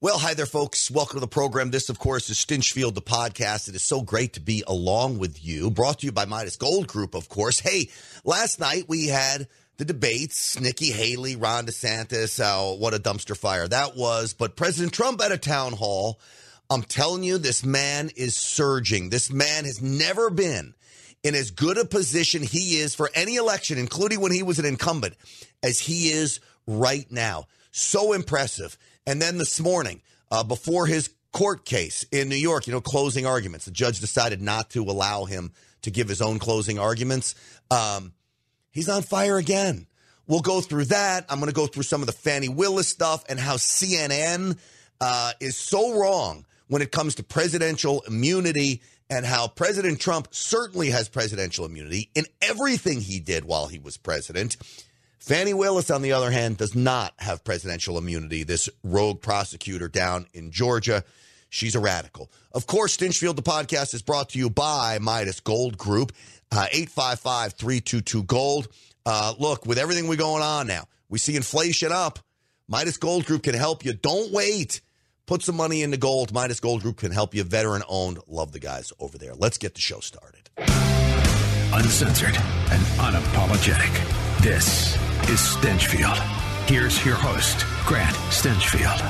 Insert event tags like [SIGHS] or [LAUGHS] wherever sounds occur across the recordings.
Well, hi there, folks. Welcome to the program. This, of course, is Stinchfield, the podcast. It is so great to be along with you. Brought to you by Midas Gold Group, of course. Hey, last night we had the debates Nikki Haley, Ron DeSantis. Oh, what a dumpster fire that was. But President Trump at a town hall. I'm telling you, this man is surging. This man has never been in as good a position he is for any election, including when he was an incumbent, as he is right now. So impressive. And then this morning, uh, before his court case in New York, you know, closing arguments, the judge decided not to allow him to give his own closing arguments. Um, he's on fire again. We'll go through that. I'm going to go through some of the Fani Willis stuff and how CNN uh, is so wrong when it comes to presidential immunity and how President Trump certainly has presidential immunity in everything he did while he was president. Fani Willis, on the other hand, does not have presidential immunity. This rogue prosecutor down in Georgia, she's a radical. Of course, Stinchfield, the podcast, is brought to you by Midas Gold Group, uh, 855 322 Gold. Uh, look, with everything we going on now, we see inflation up. Midas Gold Group can help you. Don't wait. Put some money into gold. Midas Gold Group can help you. Veteran owned. Love the guys over there. Let's get the show started. Uncensored and unapologetic. This is Stinchfield. Here's your host, Grant Stinchfield.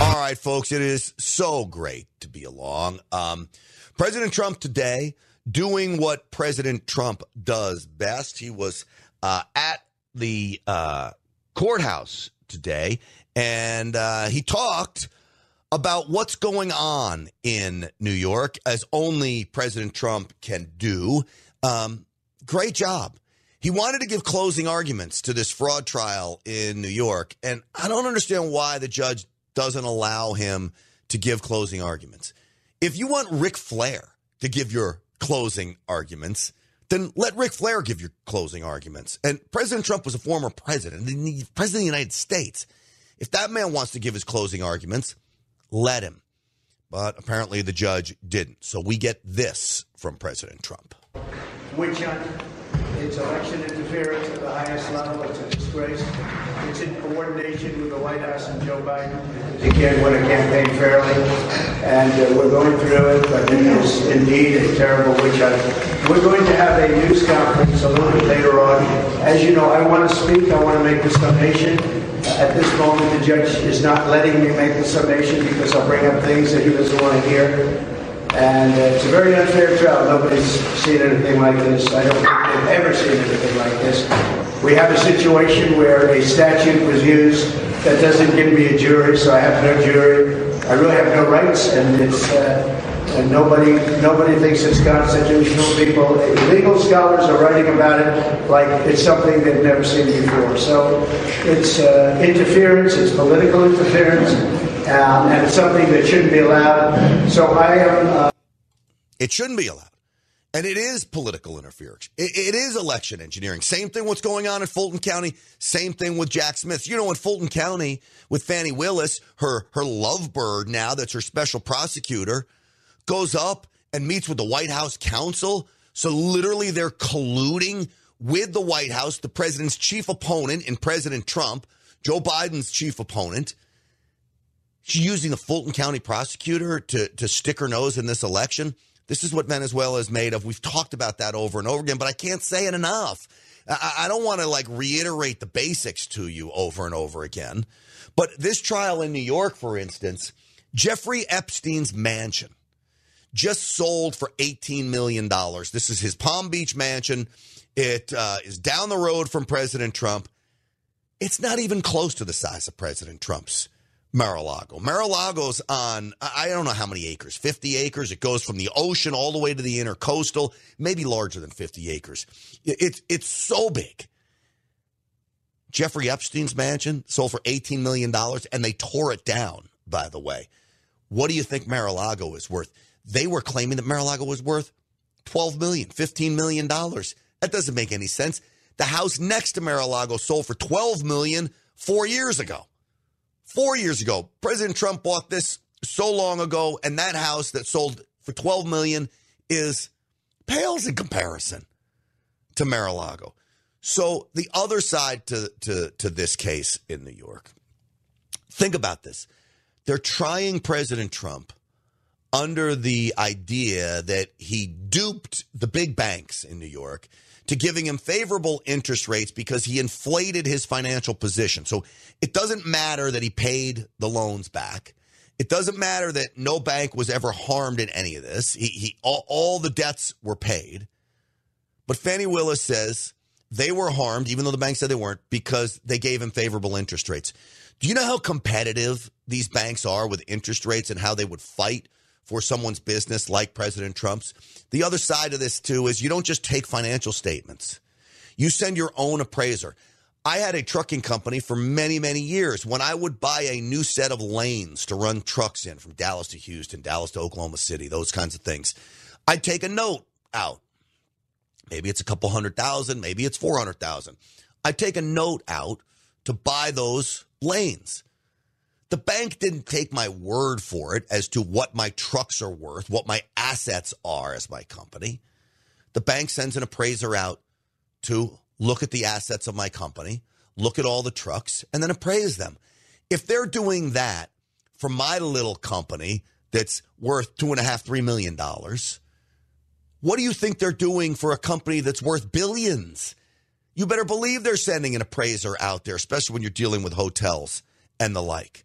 All right, folks, it is so great to be along. Um, President Trump today doing what President Trump does best. He was uh, at the uh, courthouse today and uh, he talked about what's going on in New York as only President Trump can do. Um, great job. He wanted to give closing arguments to this fraud trial in New York. And I don't understand why the judge doesn't allow him to give closing arguments. If you want Ric Flair to give your closing arguments, then let Ric Flair give your closing arguments. And President Trump was a former president, the president of the United States. If that man wants to give his closing arguments, let him. But apparently the judge didn't. So we get this from President Trump. Hunt it's election interference at the highest level. It's a disgrace. It's in coordination with the White House and Joe Biden. He can't win a campaign fairly. And uh, we're going through it, but it is indeed a terrible witch hunt. We're going to have a news conference a little bit later on. As you know, I want to speak. I want to make the summation. At this moment, the judge is not letting me make the summation because I'll bring up things that he doesn't want to hear. And uh, it's a very unfair trial. Nobody's seen anything like this. I don't think they've ever seen anything like this. We have a situation where a statute was used that doesn't give me a jury, so I have no jury. I really have no rights, and it's uh, and nobody nobody thinks it's constitutional. People, legal scholars are writing about it like it's something they've never seen before. So it's uh, interference. It's political interference um, and it's something that shouldn't be allowed. So I am. Uh, it shouldn't be allowed. And it is political interference. It, it is election engineering. Same thing what's going on in Fulton County. Same thing with Jack Smith. You know, in Fulton County with Fani Willis, her her lovebird now that's her special prosecutor, goes up and meets with the White House counsel. So literally they're colluding with the White House, the president's chief opponent in President Trump, Joe Biden's chief opponent. She's using the Fulton County prosecutor to, to stick her nose in this election. This is what Venezuela is made of. We've talked about that over and over again, but I can't say it enough. I, I don't want to like reiterate the basics to you over and over again. But this trial in New York, for instance, Jeffrey Epstein's mansion just sold for $18 million. This is his Palm Beach mansion. It uh, is down the road from President Trump. It's not even close to the size of President Trump's Mar-a-Lago. Mar-a-Lago's on, I don't know how many acres, 50 acres. It goes from the ocean all the way to the intercoastal, maybe larger than 50 acres. It's, it's so big. Jeffrey Epstein's mansion sold for $18 million and they tore it down, by the way. What do you think Mar-a-Lago is worth? They were claiming that Mar-a-Lago was worth $12 million, $15 million. That doesn't make any sense. The house next to Mar-a-Lago sold for 12 million four years ago. Four years ago, President Trump bought this so long ago, and that house that sold for 12 million is pales in comparison to Mar-a-Lago. So the other side to, to, to this case in New York, Think about this. They're trying President Trump under the idea that he duped the big banks in New York to giving him favorable interest rates because he inflated his financial position. So it doesn't matter that he paid the loans back. It doesn't matter that no bank was ever harmed in any of this. He, he all, all the debts were paid. But Fani Willis says they were harmed, even though the bank said they weren't, because they gave him favorable interest rates. Do you know how competitive these banks are with interest rates and how they would fight for someone's business like President Trump's? The other side of this, too, is you don't just take financial statements, you send your own appraiser. I had a trucking company for many, many years. When I would buy a new set of lanes to run trucks in from Dallas to Houston, Dallas to Oklahoma City, those kinds of things, I'd take a note out. Maybe it's a couple hundred thousand, maybe it's 400,000. I'd take a note out to buy those lanes. The bank didn't take my word for it as to what my trucks are worth, what my assets are as my company. The bank sends an appraiser out to look at the assets of my company, look at all the trucks, and then appraise them. If they're doing that for my little company that's worth two and a half, three million dollars, what do you think they're doing for a company that's worth billions? You better believe they're sending an appraiser out there, especially when you're dealing with hotels and the like.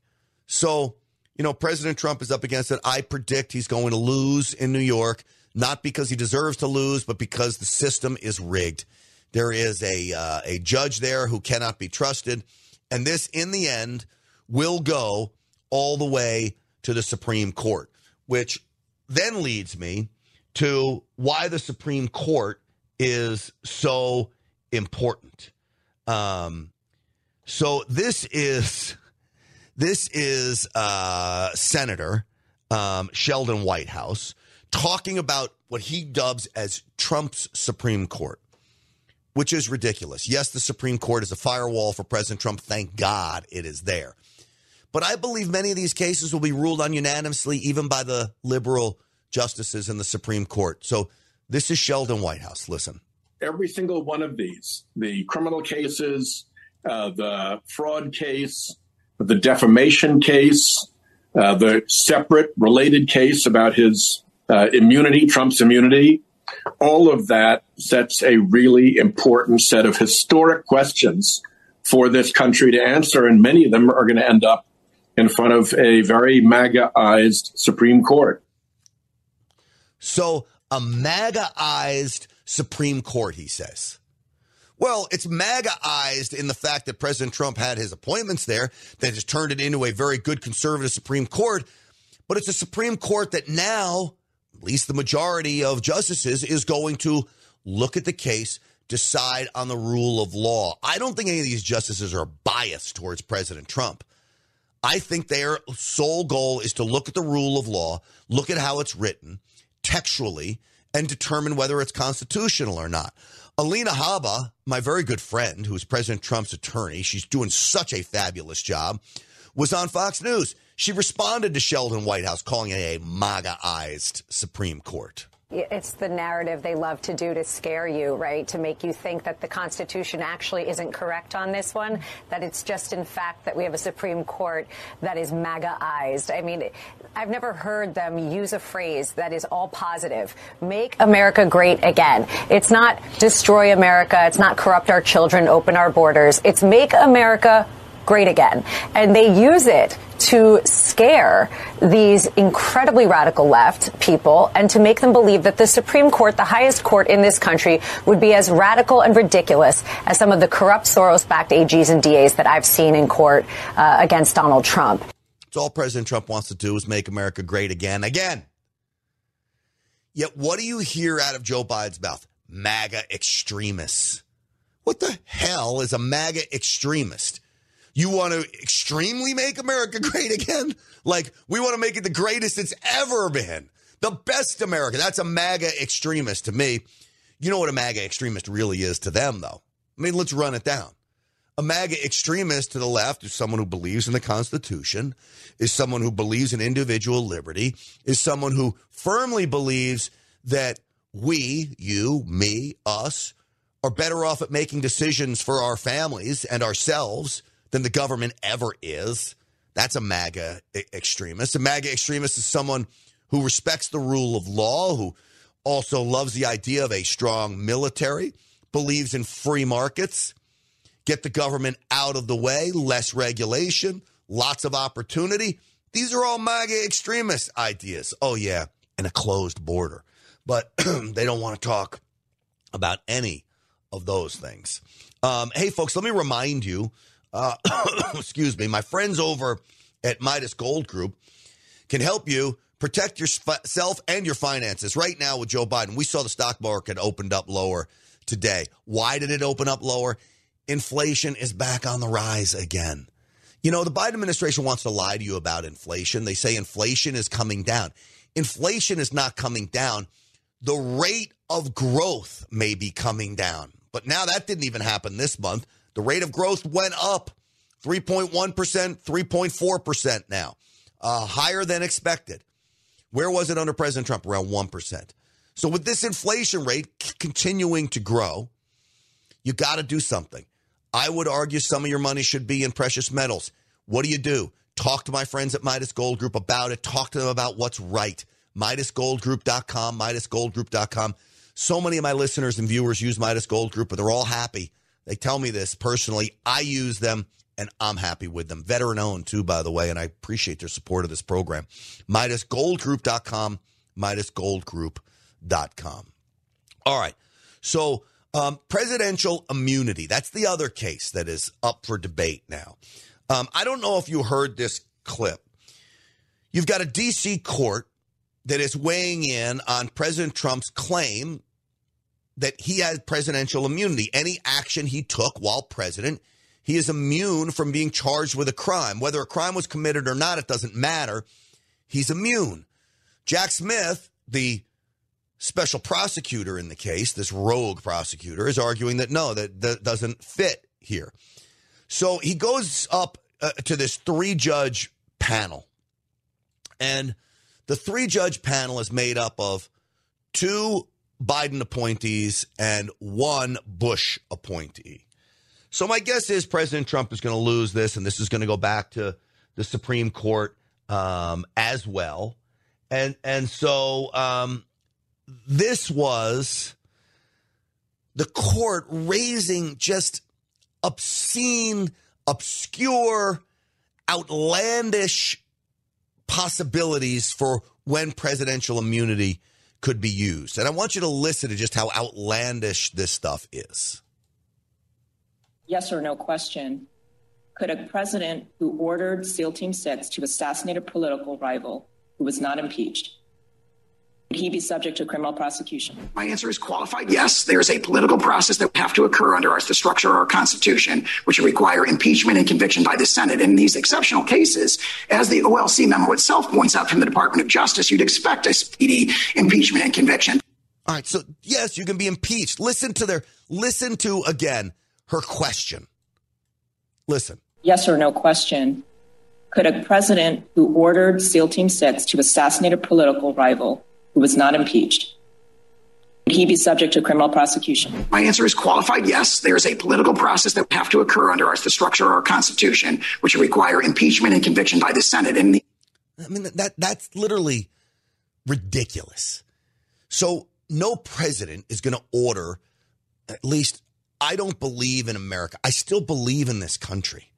So, you know, President Trump is up against it. I predict he's going to lose in New York, not because he deserves to lose, but because the system is rigged. There is a uh, a judge there who cannot be trusted, and this, in the end, will go all the way to the Supreme Court, which then leads me to why the Supreme Court is so important. Um, so this is this is uh, Senator um, Sheldon Whitehouse talking about what he dubs as Trump's Supreme Court which is ridiculous. Yes, the Supreme Court is a firewall for President Trump. Thank God it is there. But I believe many of these cases will be ruled on unanimously, even by the liberal justices in the Supreme Court. So this is Sheldon Whitehouse. Listen. Every single one of these, the criminal cases, uh, the fraud case, the defamation case, uh, the separate related case about his uh, immunity, Trump's immunity, all of that sets a really important set of historic questions for this country to answer, and many of them are going to end up in front of a very MAGA-ized Supreme Court. So, a MAGA-ized Supreme Court, he says. Well, it's MAGA-ized in the fact that President Trump had his appointments there that has turned it into a very good conservative Supreme Court. But it's a Supreme Court that now at least the majority of justices, is going to look at the case, decide on the rule of law. I don't think any of these justices are biased towards President Trump. I think their sole goal is to look at the rule of law, look at how it's written textually, and determine whether it's constitutional or not. Alina Habba, my very good friend, who is President Trump's attorney, she's doing such a fabulous job, was on Fox News. She responded to Sheldon Whitehouse, calling it a MAGA-ized Supreme Court. It's the narrative they love to do to scare you, right? To make you think that the Constitution actually isn't correct on this one, that it's just in fact that we have a Supreme Court that is MAGA-ized. I mean, I've never heard them use a phrase that is all positive. Make America great again. It's not destroy America. It's not corrupt our children, open our borders. It's make America great again. And they use it to scare these incredibly radical left people and to make them believe that the Supreme Court, the highest court in this country, would be as radical and ridiculous as some of the corrupt Soros backed AGs and DAs that I've seen in court uh, against Donald Trump. It's all President Trump wants to do is make America great again. Again. Yet, what do you hear out of Joe Biden's mouth? MAGA extremists. What the hell is a MAGA extremist? You want to extremely make America [LAUGHS] great again? Like, we want to make it the greatest it's ever been. The best America. That's a MAGA extremist to me. You know what a MAGA extremist really is to them, though? I mean, let's run it down. A MAGA extremist to the left is someone who believes in the Constitution, is someone who believes in individual liberty, is someone who firmly believes that we, you, me, us, are better off at making decisions for our families and ourselves than the government ever is. That's a MAGA extremist. A MAGA extremist is someone who respects the rule of law, who also loves the idea of a strong military, believes in free markets, get the government out of the way, less regulation, lots of opportunity. These are all MAGA extremist ideas. Oh, yeah, and a closed border. But [CLEARS THROAT] they don't want to talk about any of those things. Um, hey, folks, let me remind you uh, [COUGHS] excuse me, my friends over at Midas Gold Group can help you protect yourself and your finances. Right now with Joe Biden, we saw the stock market opened up lower today. Why did it open up lower? Inflation is back on the rise again. You know, the Biden administration wants to lie to you about inflation. They say inflation is coming down. Inflation is not coming down. The rate of growth may be coming down. But now that didn't even happen this month. The rate of growth went up 3.1%, 3.4% now, uh, higher than expected. Where was it under President Trump? Around 1%. So, with this inflation rate c- continuing to grow, you got to do something. I would argue some of your money should be in precious metals. What do you do? Talk to my friends at Midas Gold Group about it. Talk to them about what's right. MidasGoldGroup.com, MidasGoldGroup.com. So many of my listeners and viewers use Midas Gold Group, but they're all happy. They tell me this personally. I use them and I'm happy with them. Veteran owned, too, by the way, and I appreciate their support of this program. MidasGoldGroup.com, MidasGoldGroup.com. All right. So, um, presidential immunity. That's the other case that is up for debate now. Um, I don't know if you heard this clip. You've got a D.C. court that is weighing in on President Trump's claim that he had presidential immunity. Any action he took while president, he is immune from being charged with a crime. Whether a crime was committed or not, it doesn't matter. He's immune. Jack Smith, the special prosecutor in the case, this rogue prosecutor, is arguing that no, that, that doesn't fit here. So he goes up uh, to this three judge panel. And the three judge panel is made up of two Biden appointees and one Bush appointee. So my guess is President Trump is going to lose this, and this is going to go back to the Supreme Court um, as well. And and so um, this was the court raising just obscene, obscure, outlandish possibilities for when presidential immunity could be used. And I want you to listen to just how outlandish this stuff is. Yes or no question. Could a president who ordered SEAL Team 6 to assassinate a political rival who was not impeached would he be subject to criminal prosecution? My answer is qualified. Yes, there's a political process that would have to occur under our, the structure of our Constitution, which would require impeachment and conviction by the Senate. In these exceptional cases, as the OLC memo itself points out from the Department of Justice, you'd expect a speedy impeachment and conviction. All right, so yes, you can be impeached. Listen to their listen to again her question. Listen. Yes or no question. Could a president who ordered SEAL Team 6 to assassinate a political rival who was not impeached. Would he be subject to criminal prosecution? My answer is qualified yes. There is a political process that would have to occur under our, the structure of our Constitution, which would require impeachment and conviction by the Senate. And the- I mean, that that's literally ridiculous. So, no president is going to order, at least I don't believe in America. I still believe in this country.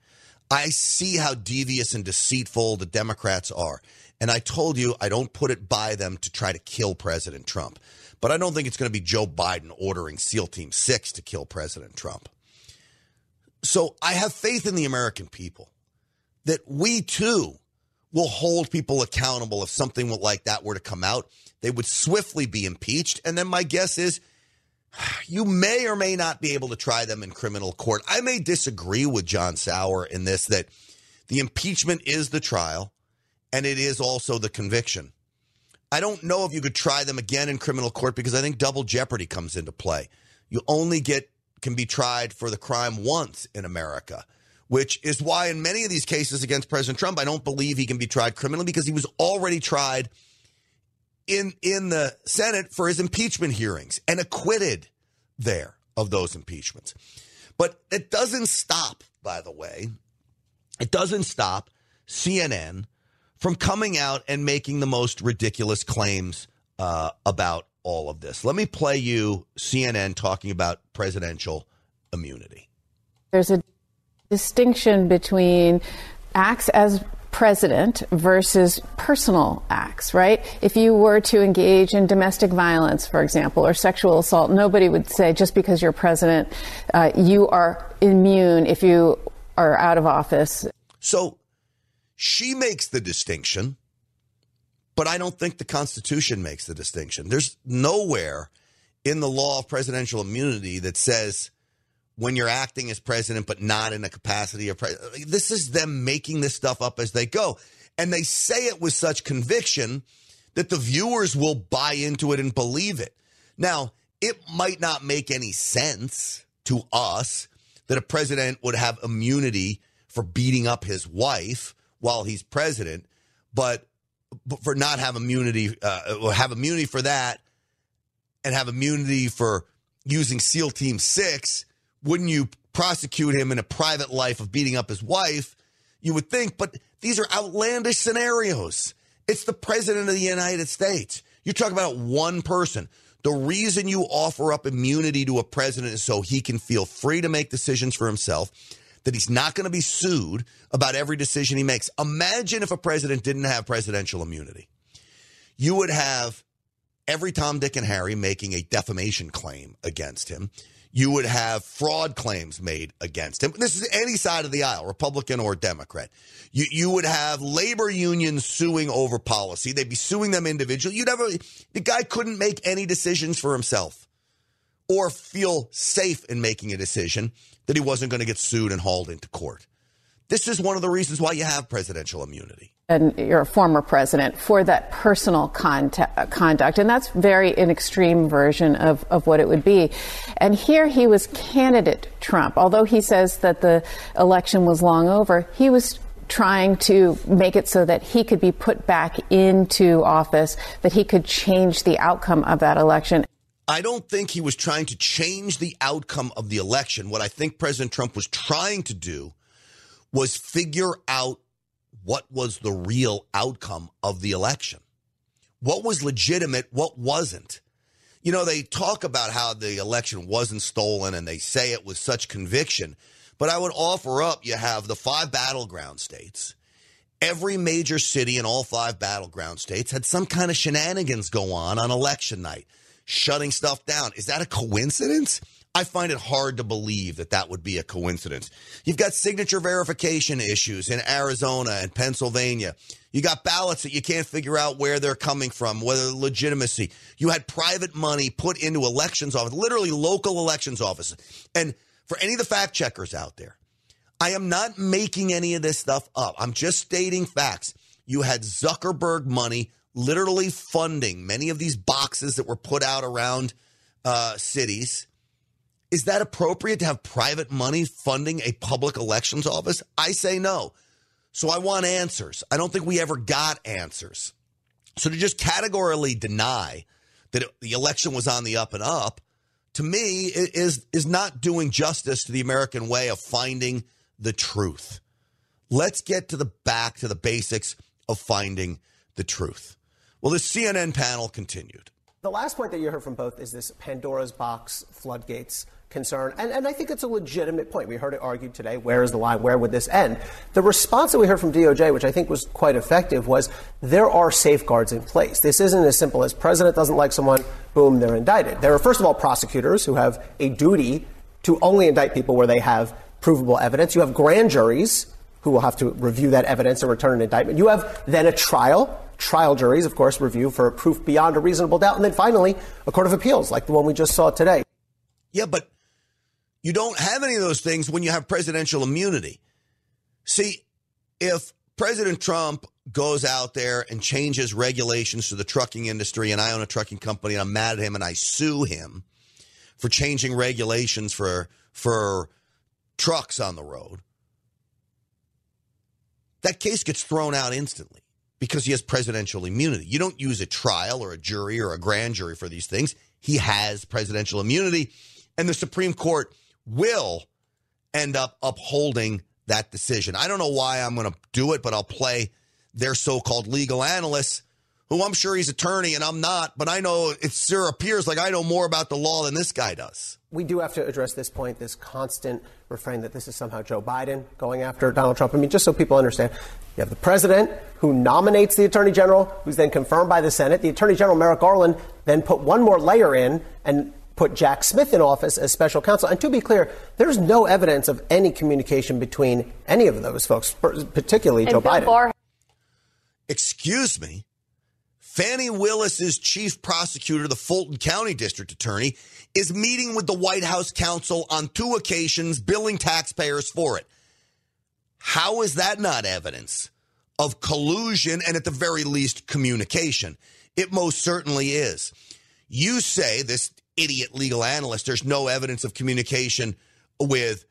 I see how devious and deceitful the Democrats are. And I told you I don't put it by them to try to kill President Trump. But I don't think it's going to be Joe Biden ordering SEAL Team 6 to kill President Trump. So I have faith in the American people that we too will hold people accountable if something like that were to come out. They would swiftly be impeached. And then my guess is [SIGHS] you may or may not be able to try them in criminal court. I may disagree with John Sauer in this that the impeachment is the trial and it is also the conviction. I don't know if you could try them again in criminal court because I think double jeopardy comes into play. You only get can be tried for the crime once in America, which is why in many of these cases against President Trump, I don't believe he can be tried criminally because he was already tried in in the Senate for his impeachment hearings and acquitted there of those impeachments. But it doesn't stop, by the way. It doesn't stop CNN from coming out and making the most ridiculous claims uh, about all of this. Let me play you CNN talking about presidential immunity. There's a distinction between acts as president versus personal acts, right? If you were to engage in domestic violence, for example, or sexual assault, nobody would say just because you're president, uh, you are immune if you are out of office. So she makes the distinction, but I don't think the Constitution makes the distinction. There's nowhere in the law of presidential immunity that says when you're acting as president, but not in a capacity of president. This is them making this stuff up as they go. And they say it with such conviction that the viewers will buy into it and believe it. Now, it might not make any sense to us that a president would have immunity for beating up his wife while he's president, but, but for not have immunity, uh, have immunity for that and have immunity for using SEAL Team Six wouldn't you prosecute him in a private life of beating up his wife? You would think, but these are outlandish scenarios. It's the president of the United States. You talk about one person. The reason you offer up immunity to a president is so he can feel free to make decisions for himself, that he's not going to be sued about every decision he makes. Imagine if a president didn't have presidential immunity. You would have every Tom, Dick, and Harry making a defamation claim against him you would have fraud claims made against him. This is any side of the aisle, Republican or Democrat. You, you would have labor unions suing over policy. They'd be suing them individually. You'd have a, the guy couldn't make any decisions for himself or feel safe in making a decision that he wasn't going to get sued and hauled into court. This is one of the reasons why you have presidential immunity and you're a former president for that personal conduct. And that's very an extreme version of, of what it would be. And here he was candidate Trump. Although he says that the election was long over, he was trying to make it so that he could be put back into office, that he could change the outcome of that election. I don't think he was trying to change the outcome of the election. What I think President Trump was trying to do was figure out what was the real outcome of the election. What was legitimate, what wasn't. You know, they talk about how the election wasn't stolen and they say it with such conviction. But I would offer up you have the five battleground states. Every major city in all five battleground states had some kind of shenanigans go on on election night, shutting stuff down. Is that a coincidence? I find it hard to believe that that would be a coincidence. You've got signature verification issues in Arizona and Pennsylvania. You got ballots that you can't figure out where they're coming from, whether legitimacy. You had private money put into elections office, literally local elections offices. And for any of the fact checkers out there, I am not making any of this stuff up. I'm just stating facts. You had Zuckerberg money literally funding many of these boxes that were put out around uh, cities is that appropriate to have private money funding a public elections office? I say no. So I want answers. I don't think we ever got answers. So to just categorically deny that it, the election was on the up and up, to me, is is not doing justice to the American way of finding the truth. Let's get to the back to the basics of finding the truth. Well, the CNN panel continued. The last point that you heard from both is this Pandora's box floodgates concern. And, and I think it's a legitimate point. We heard it argued today. Where is the line? Where would this end? The response that we heard from DOJ, which I think was quite effective, was there are safeguards in place. This isn't as simple as president doesn't like someone, boom, they're indicted. There are, first of all, prosecutors who have a duty to only indict people where they have provable evidence. You have grand juries who will have to review that evidence and return an indictment. You have then a trial. Trial juries, of course, review for proof beyond a reasonable doubt. And then finally, a court of appeals, like the one we just saw today. Yeah, but you don't have any of those things when you have presidential immunity. See, if President Trump goes out there and changes regulations to the trucking industry, and I own a trucking company, and I'm mad at him, and I sue him for changing regulations for for trucks on the road, that case gets thrown out instantly because he has presidential immunity. You don't use a trial or a jury or a grand jury for these things. He has presidential immunity, and the Supreme Court will end up upholding that decision. I don't know why I'm going to do it, but I'll play their so-called legal analyst, who I'm sure he's attorney and I'm not, but I know it sure appears like I know more about the law than this guy does. We do have to address this point, this constant refrain that this is somehow Joe Biden going after Donald Trump. I mean, just so people understand, you have the president who nominates the attorney general, who's then confirmed by the Senate. The attorney general, Merrick Garland, then put one more layer in and put Jack Smith in office as special counsel. And to be clear, there's no evidence of any communication between any of those folks, particularly and Joe Bill Biden. Barr- Excuse me. Fani Willis's chief prosecutor, the Fulton County District Attorney, is meeting with the White House counsel on two occasions, billing taxpayers for it. How is that not evidence of collusion and, at the very least, communication? It most certainly is. You say, this idiot legal analyst, there's no evidence of communication with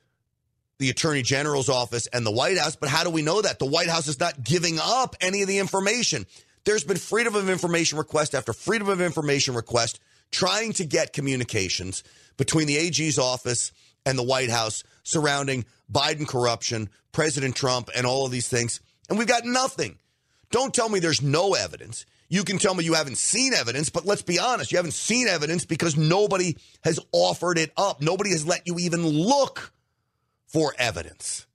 the Attorney General's office and the White House, but how do we know that? The White House is not giving up any of the information. There's been freedom of information request after freedom of information request trying to get communications between the AG's office and the White House surrounding Biden corruption, President Trump, and all of these things. And we've got nothing. Don't tell me there's no evidence. You can tell me you haven't seen evidence, but let's be honest, you haven't seen evidence because nobody has offered it up. Nobody has let you even look for evidence.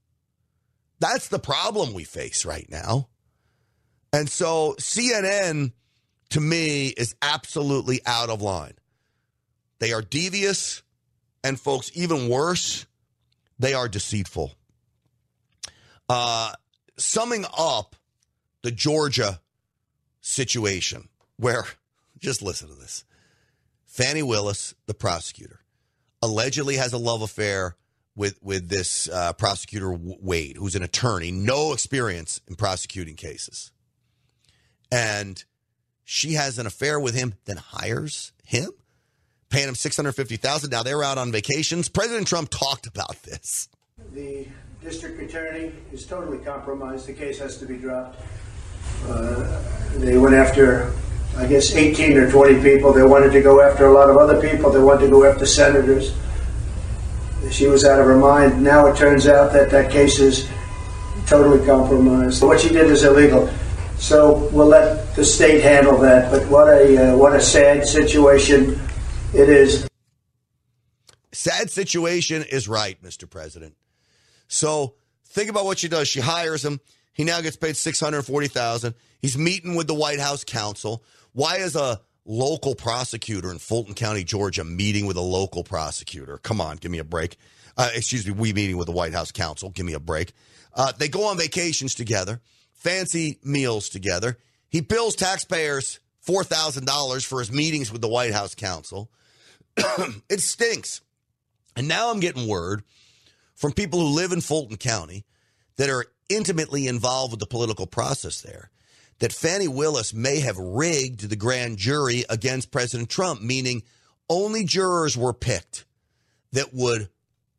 That's the problem we face right now. And so CNN, to me, is absolutely out of line. They are devious, and folks, even worse, they are deceitful. Uh, summing up the Georgia situation, where, [LAUGHS] just listen to this Fani Willis, the prosecutor, allegedly has a love affair with with this uh, prosecutor Wade, who's an attorney, no experience in prosecuting cases, and she has an affair with him, then hires him, paying him six hundred fifty thousand. Now they're out on vacations. President Trump talked about this. The district attorney is totally compromised. The case has to be dropped. Uh, they went after, I guess, 18 or 20 people. They wanted to go after a lot of other people. They wanted to go after senators she was out of her mind. Now it turns out that that case is totally compromised. What she did is illegal. So we'll let the state handle that. But what a uh, what a sad situation it is. Sad situation is right, Mr. President. So think about what she does. She hires him. He now gets paid six hundred forty thousand. He's meeting with the White House counsel. Why is a local prosecutor in Fulton County, Georgia, meeting with a local prosecutor. Come on, give me a break. Uh, excuse me, we meeting with the White House counsel. Give me a break. Uh, they go on vacations together, fancy meals together. He bills taxpayers $4,000 for his meetings with the White House counsel. [CLEARS THROAT] it stinks. And now I'm getting word from people who live in Fulton County that are intimately involved with the political process there that Fani Willis may have rigged the grand jury against President Trump, meaning only jurors were picked that would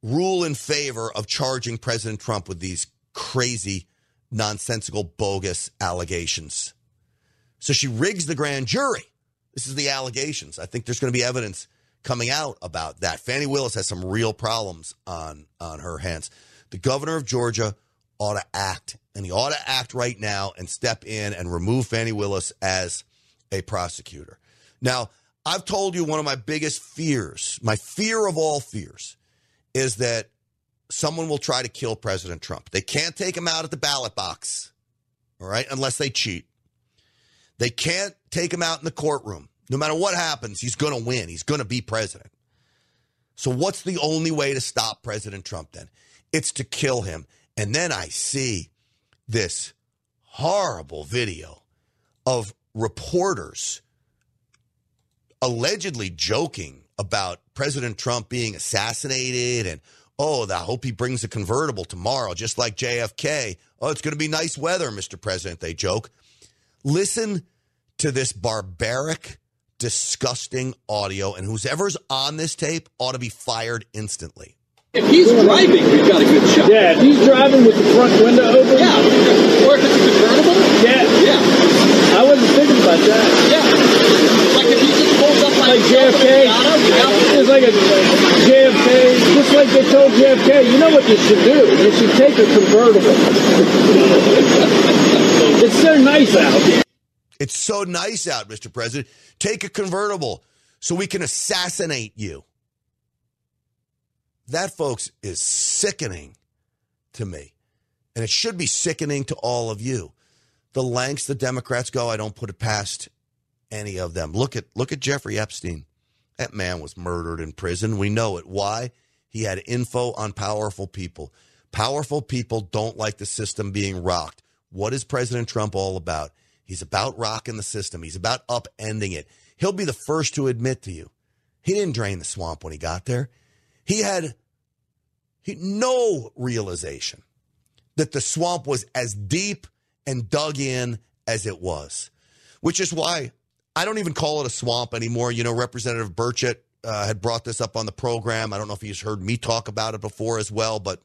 rule in favor of charging President Trump with these crazy, nonsensical, bogus allegations. So she rigs the grand jury. This is the allegations. I think there's going to be evidence coming out about that. Fani Willis has some real problems on on her hands. The governor of Georgia ought to act, and he ought to act right now and step in and remove Fani Willis as a prosecutor. Now, I've told you one of my biggest fears, my fear of all fears, is that someone will try to kill President Trump. They can't take him out at the ballot box, all right, unless they cheat. They can't take him out in the courtroom. No matter what happens, he's going to win. He's going to be president. So, what's the only way to stop President Trump then? It's to kill him. And then I see this horrible video of reporters allegedly joking about President Trump being assassinated and, oh, I hope he brings a convertible tomorrow, just like JFK. Oh, it's going to be nice weather, Mr. President, they joke. Listen to this barbaric, disgusting audio, and whoever's on this tape ought to be fired instantly. If he's driving, we've got a good shot. Yeah, if he's driving with the front window open. Yeah, or if it's a convertible. Yeah, yeah. I wasn't thinking about that. Yeah, like if he just pulls up like, like JFK. yeah. It's like a JFK, just like they told JFK. You know what what you should do. You should take a convertible. [LAUGHS] it's so nice out here. It's so nice out, Mr. President. Take a convertible so we can assassinate you. That, folks, is sickening to me. And it should be sickening to all of you. The lengths the Democrats go, I don't put it past any of them. Look at look at Jeffrey Epstein. That man was murdered in prison. We know it. Why? He had info on powerful people. Powerful people don't like the system being rocked. What is President Trump all about? He's about rocking the system. He's about upending it. He'll be the first to admit to you. He didn't drain the swamp when he got there. He had he, no realization that the swamp was as deep and dug in as it was, which is why I don't even call it a swamp anymore. You know, Representative Burchett uh, had brought this up on the program. I don't know if he's heard me talk about it before as well, but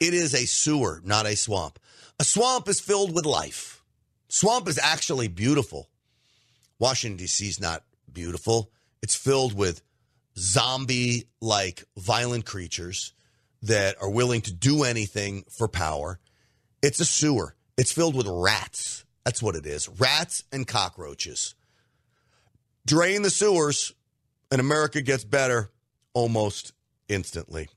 it is a sewer, not a swamp. A swamp is filled with life. Swamp is actually beautiful. Washington, D.C. is not beautiful. It's filled with zombie like violent creatures that are willing to do anything for power. It's a sewer. It's filled with rats. That's what it is rats and cockroaches. Drain the sewers, and America gets better almost instantly.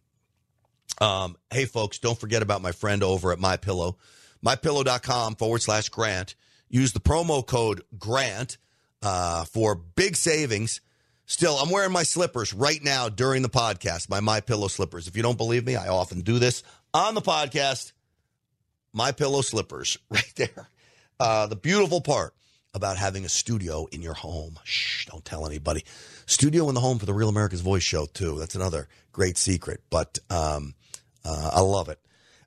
Um, hey, folks, don't forget about my friend over at My Pillow, mypillow.com forward slash grant. Use the promo code grant uh, for big savings. Still, I'm wearing my slippers right now during the podcast, my My Pillow slippers. If you don't believe me, I often do this on the podcast. My Pillow slippers [LAUGHS] right there. Uh, the beautiful part about having a studio in your home. Shh, don't tell anybody. Studio in the home for the Real America's Voice show too. That's another great secret, but um, uh, I love it.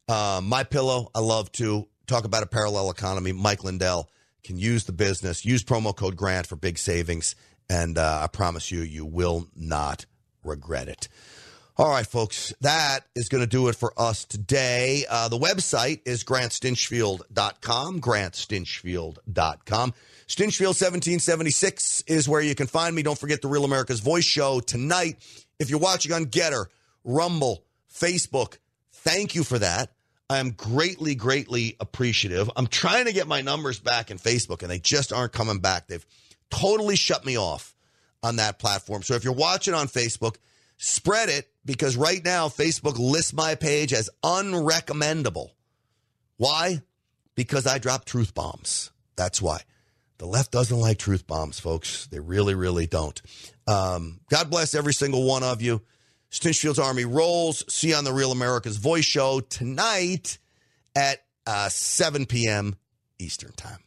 Uh, my Pillow, I love to talk about a parallel economy. Mike Lindell can use the business. Use promo code Grant for big savings, and uh, I promise you, you will not regret it. All right, folks, that is going to do it for us today. Uh, the website is grantstinchfield.com, grantstinchfield.com. Stinchfield 1776 is where you can find me. Don't forget the Real America's Voice show tonight. If you're watching on Gettr, Rumble, Facebook, thank you for that. I am greatly, greatly appreciative. I'm trying to get my numbers back in Facebook, and they just aren't coming back. They've totally shut me off on that platform. So if you're watching on Facebook, spread it because right now Facebook lists my page as unrecommendable. Why? Because I drop truth bombs. That's why. The left doesn't like truth bombs, folks. They really, really don't. Um, God bless every single one of you. Stinchfield's Army rolls. See you on the Real America's Voice show tonight at uh, 7 p.m. Eastern Time.